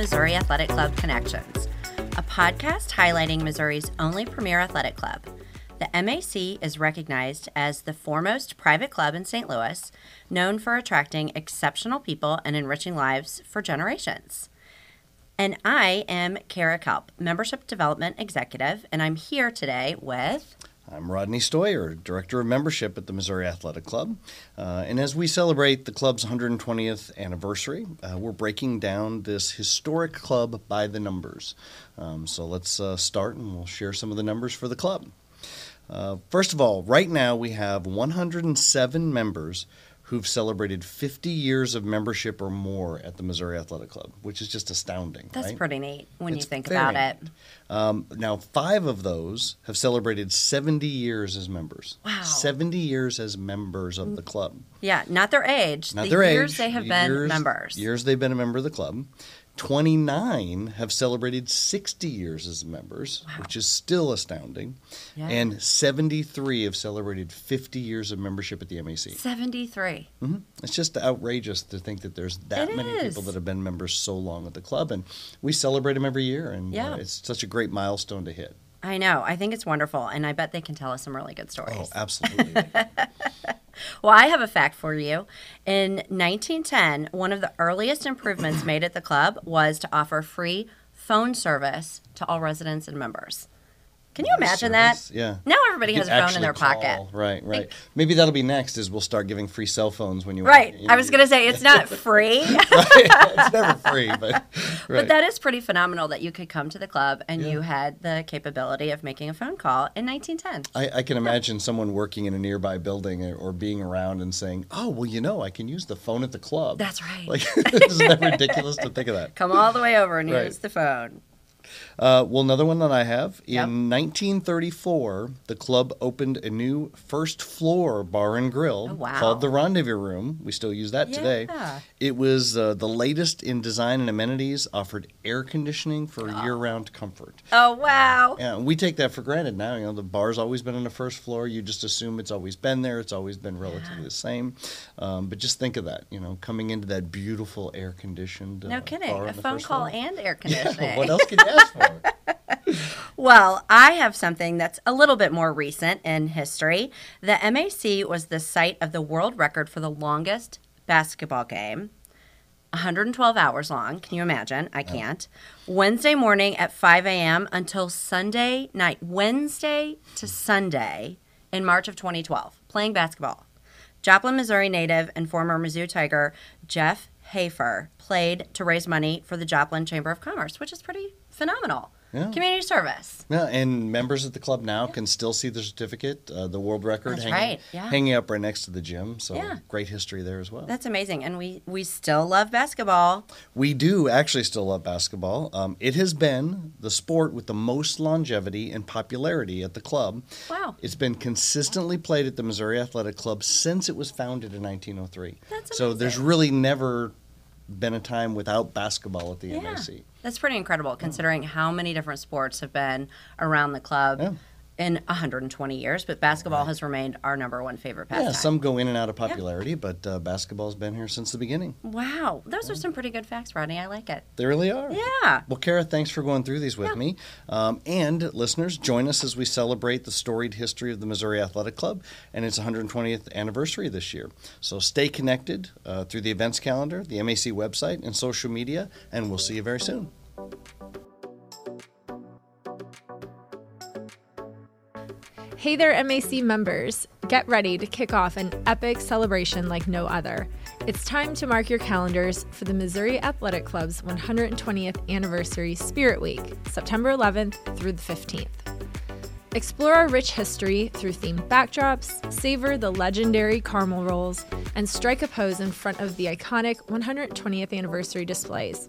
Missouri Athletic Club Connections, a podcast highlighting Missouri's only premier athletic club. The MAC is recognized as the foremost private club in St. Louis, known for attracting exceptional people and enriching lives for generations. And I am Kara Kelp, Membership Development Executive, and I'm here today with. I'm Rodney Stoyer, Director of Membership at the Missouri Athletic Club. Uh, and as we celebrate the club's 120th anniversary, uh, we're breaking down this historic club by the numbers. Um, so let's uh, start and we'll share some of the numbers for the club. Uh, first of all, right now we have 107 members who've celebrated 50 years of membership or more at the Missouri Athletic Club, which is just astounding. That's right? pretty neat when It's you think about it. Um, now, five of those have celebrated 70 years as members. Wow. 70 years as members of the club. Yeah, not their age, Not the their years age. they have been members. Years they've been a member of the club. 29 have celebrated 60 years as members, which is still astounding. Yeah. And 73 have celebrated 50 years of membership at the MAC. 73. hmm It's just outrageous to think that there's that It many is. people that have been members so long at the club, and we celebrate them every year, and Yeah. uh, it's such a great milestone to hit. I know. I think it's wonderful, and I bet they can tell us some really good stories. Oh, absolutely. Well, I have a fact for you. In 1910, one of the earliest improvements made at the club was to offer free phone service to all residents and members. Can you imagine Service, that? Yeah. Now everybody has a phone in their actually pocket. call. Right, right. Maybe that'll be next. Is we'll start giving free cell phones when you Right. you I was going to say it's not free, it's never free, but right. but that is pretty phenomenal that you could come to the club and Yeah. you had the capability of making a phone call in 1910. I, I can imagine someone working in a nearby building or, or being around and saying, "Oh, well, you know, I can use the phone at the club." That's right. Like, isn't that ridiculous to think of that? Come all the way over and Right. use the phone. Uh, well, another one that I have Yep. in 1934, the club opened a new first floor bar and grill Oh, wow. called the Rendezvous Room. We still use that today. It was uh, the latest in design and amenities, offered air conditioning for year-round comfort. Oh, wow. Yeah, we take that for granted now. You know, the bar's always been on the first floor. You just assume it's always been there. It's always been relatively the same. Um, but just think of that. You know, coming into that beautiful air-conditioned. No uh, kidding. bar A phone call floor. and air conditioning. what else could you Well, I have something that's a little bit more recent in history. The MAC was the site of the world record for the longest basketball game. 112 hours long. Can you imagine? I can't. Wednesday morning at 5 a.m. until Sunday night. Wednesday to Sunday in March of 2012, playing basketball. Joplin, Missouri native and former Mizzou Tiger Jeff Hafer played to raise money for the Joplin Chamber of Commerce, which is pretty phenomenal. Yeah. Community service. Yeah, and members of the club now can still see the certificate, uh, the world record, That's hanging, right, yeah. hanging up right next to the gym. So Yeah. great history there as well. That's amazing. And we, we still love basketball. We do actually still love basketball. Um, it has been the sport with the most longevity and popularity at the club. Wow. It's been consistently played at the Missouri Athletic Club since it was founded in 1903. That's so there's really never been a time without basketball at the Yeah. That's pretty incredible considering how many different sports have been around the club Yeah. In 120 years. But basketball has remained our number one favorite pastime. Yeah, some go in and out of popularity, but uh, basketball's been here since the beginning. Wow. Those are some pretty good facts, Rodney. I like it. They really are. Yeah. Well, Kara, thanks for going through these with Yeah. me. Um, and listeners, join us as we celebrate the storied history of the Missouri Athletic Club and its 120th anniversary this year. So stay connected uh, through the events calendar, the MAC website, and social media, and we'll see you very soon. Hey there, MAC members. Get ready to kick off an epic celebration like no other. It's time to mark your calendars for the Missouri Athletic Club's 120th anniversary Spirit Week, September 11th through the 15th. Explore our rich history through themed backdrops, savor the legendary caramel rolls, and strike a pose in front of the iconic 120th anniversary displays.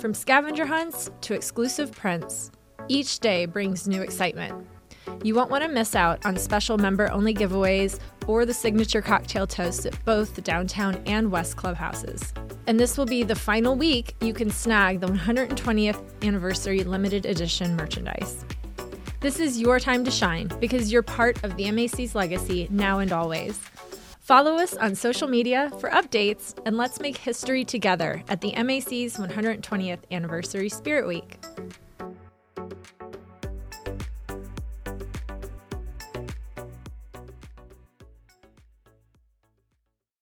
From scavenger hunts to exclusive prints, each day brings new excitement. You won't want to miss out on special member only giveaways or the signature cocktail toasts at both the downtown and west clubhouses. And this will be the final week you can snag the 120th anniversary limited edition merchandise. This is your time to shine because you're part of the MAC's legacy now and always. Follow us on social media for updates and let's make history together at the MAC's 120th Anniversary Spirit Week.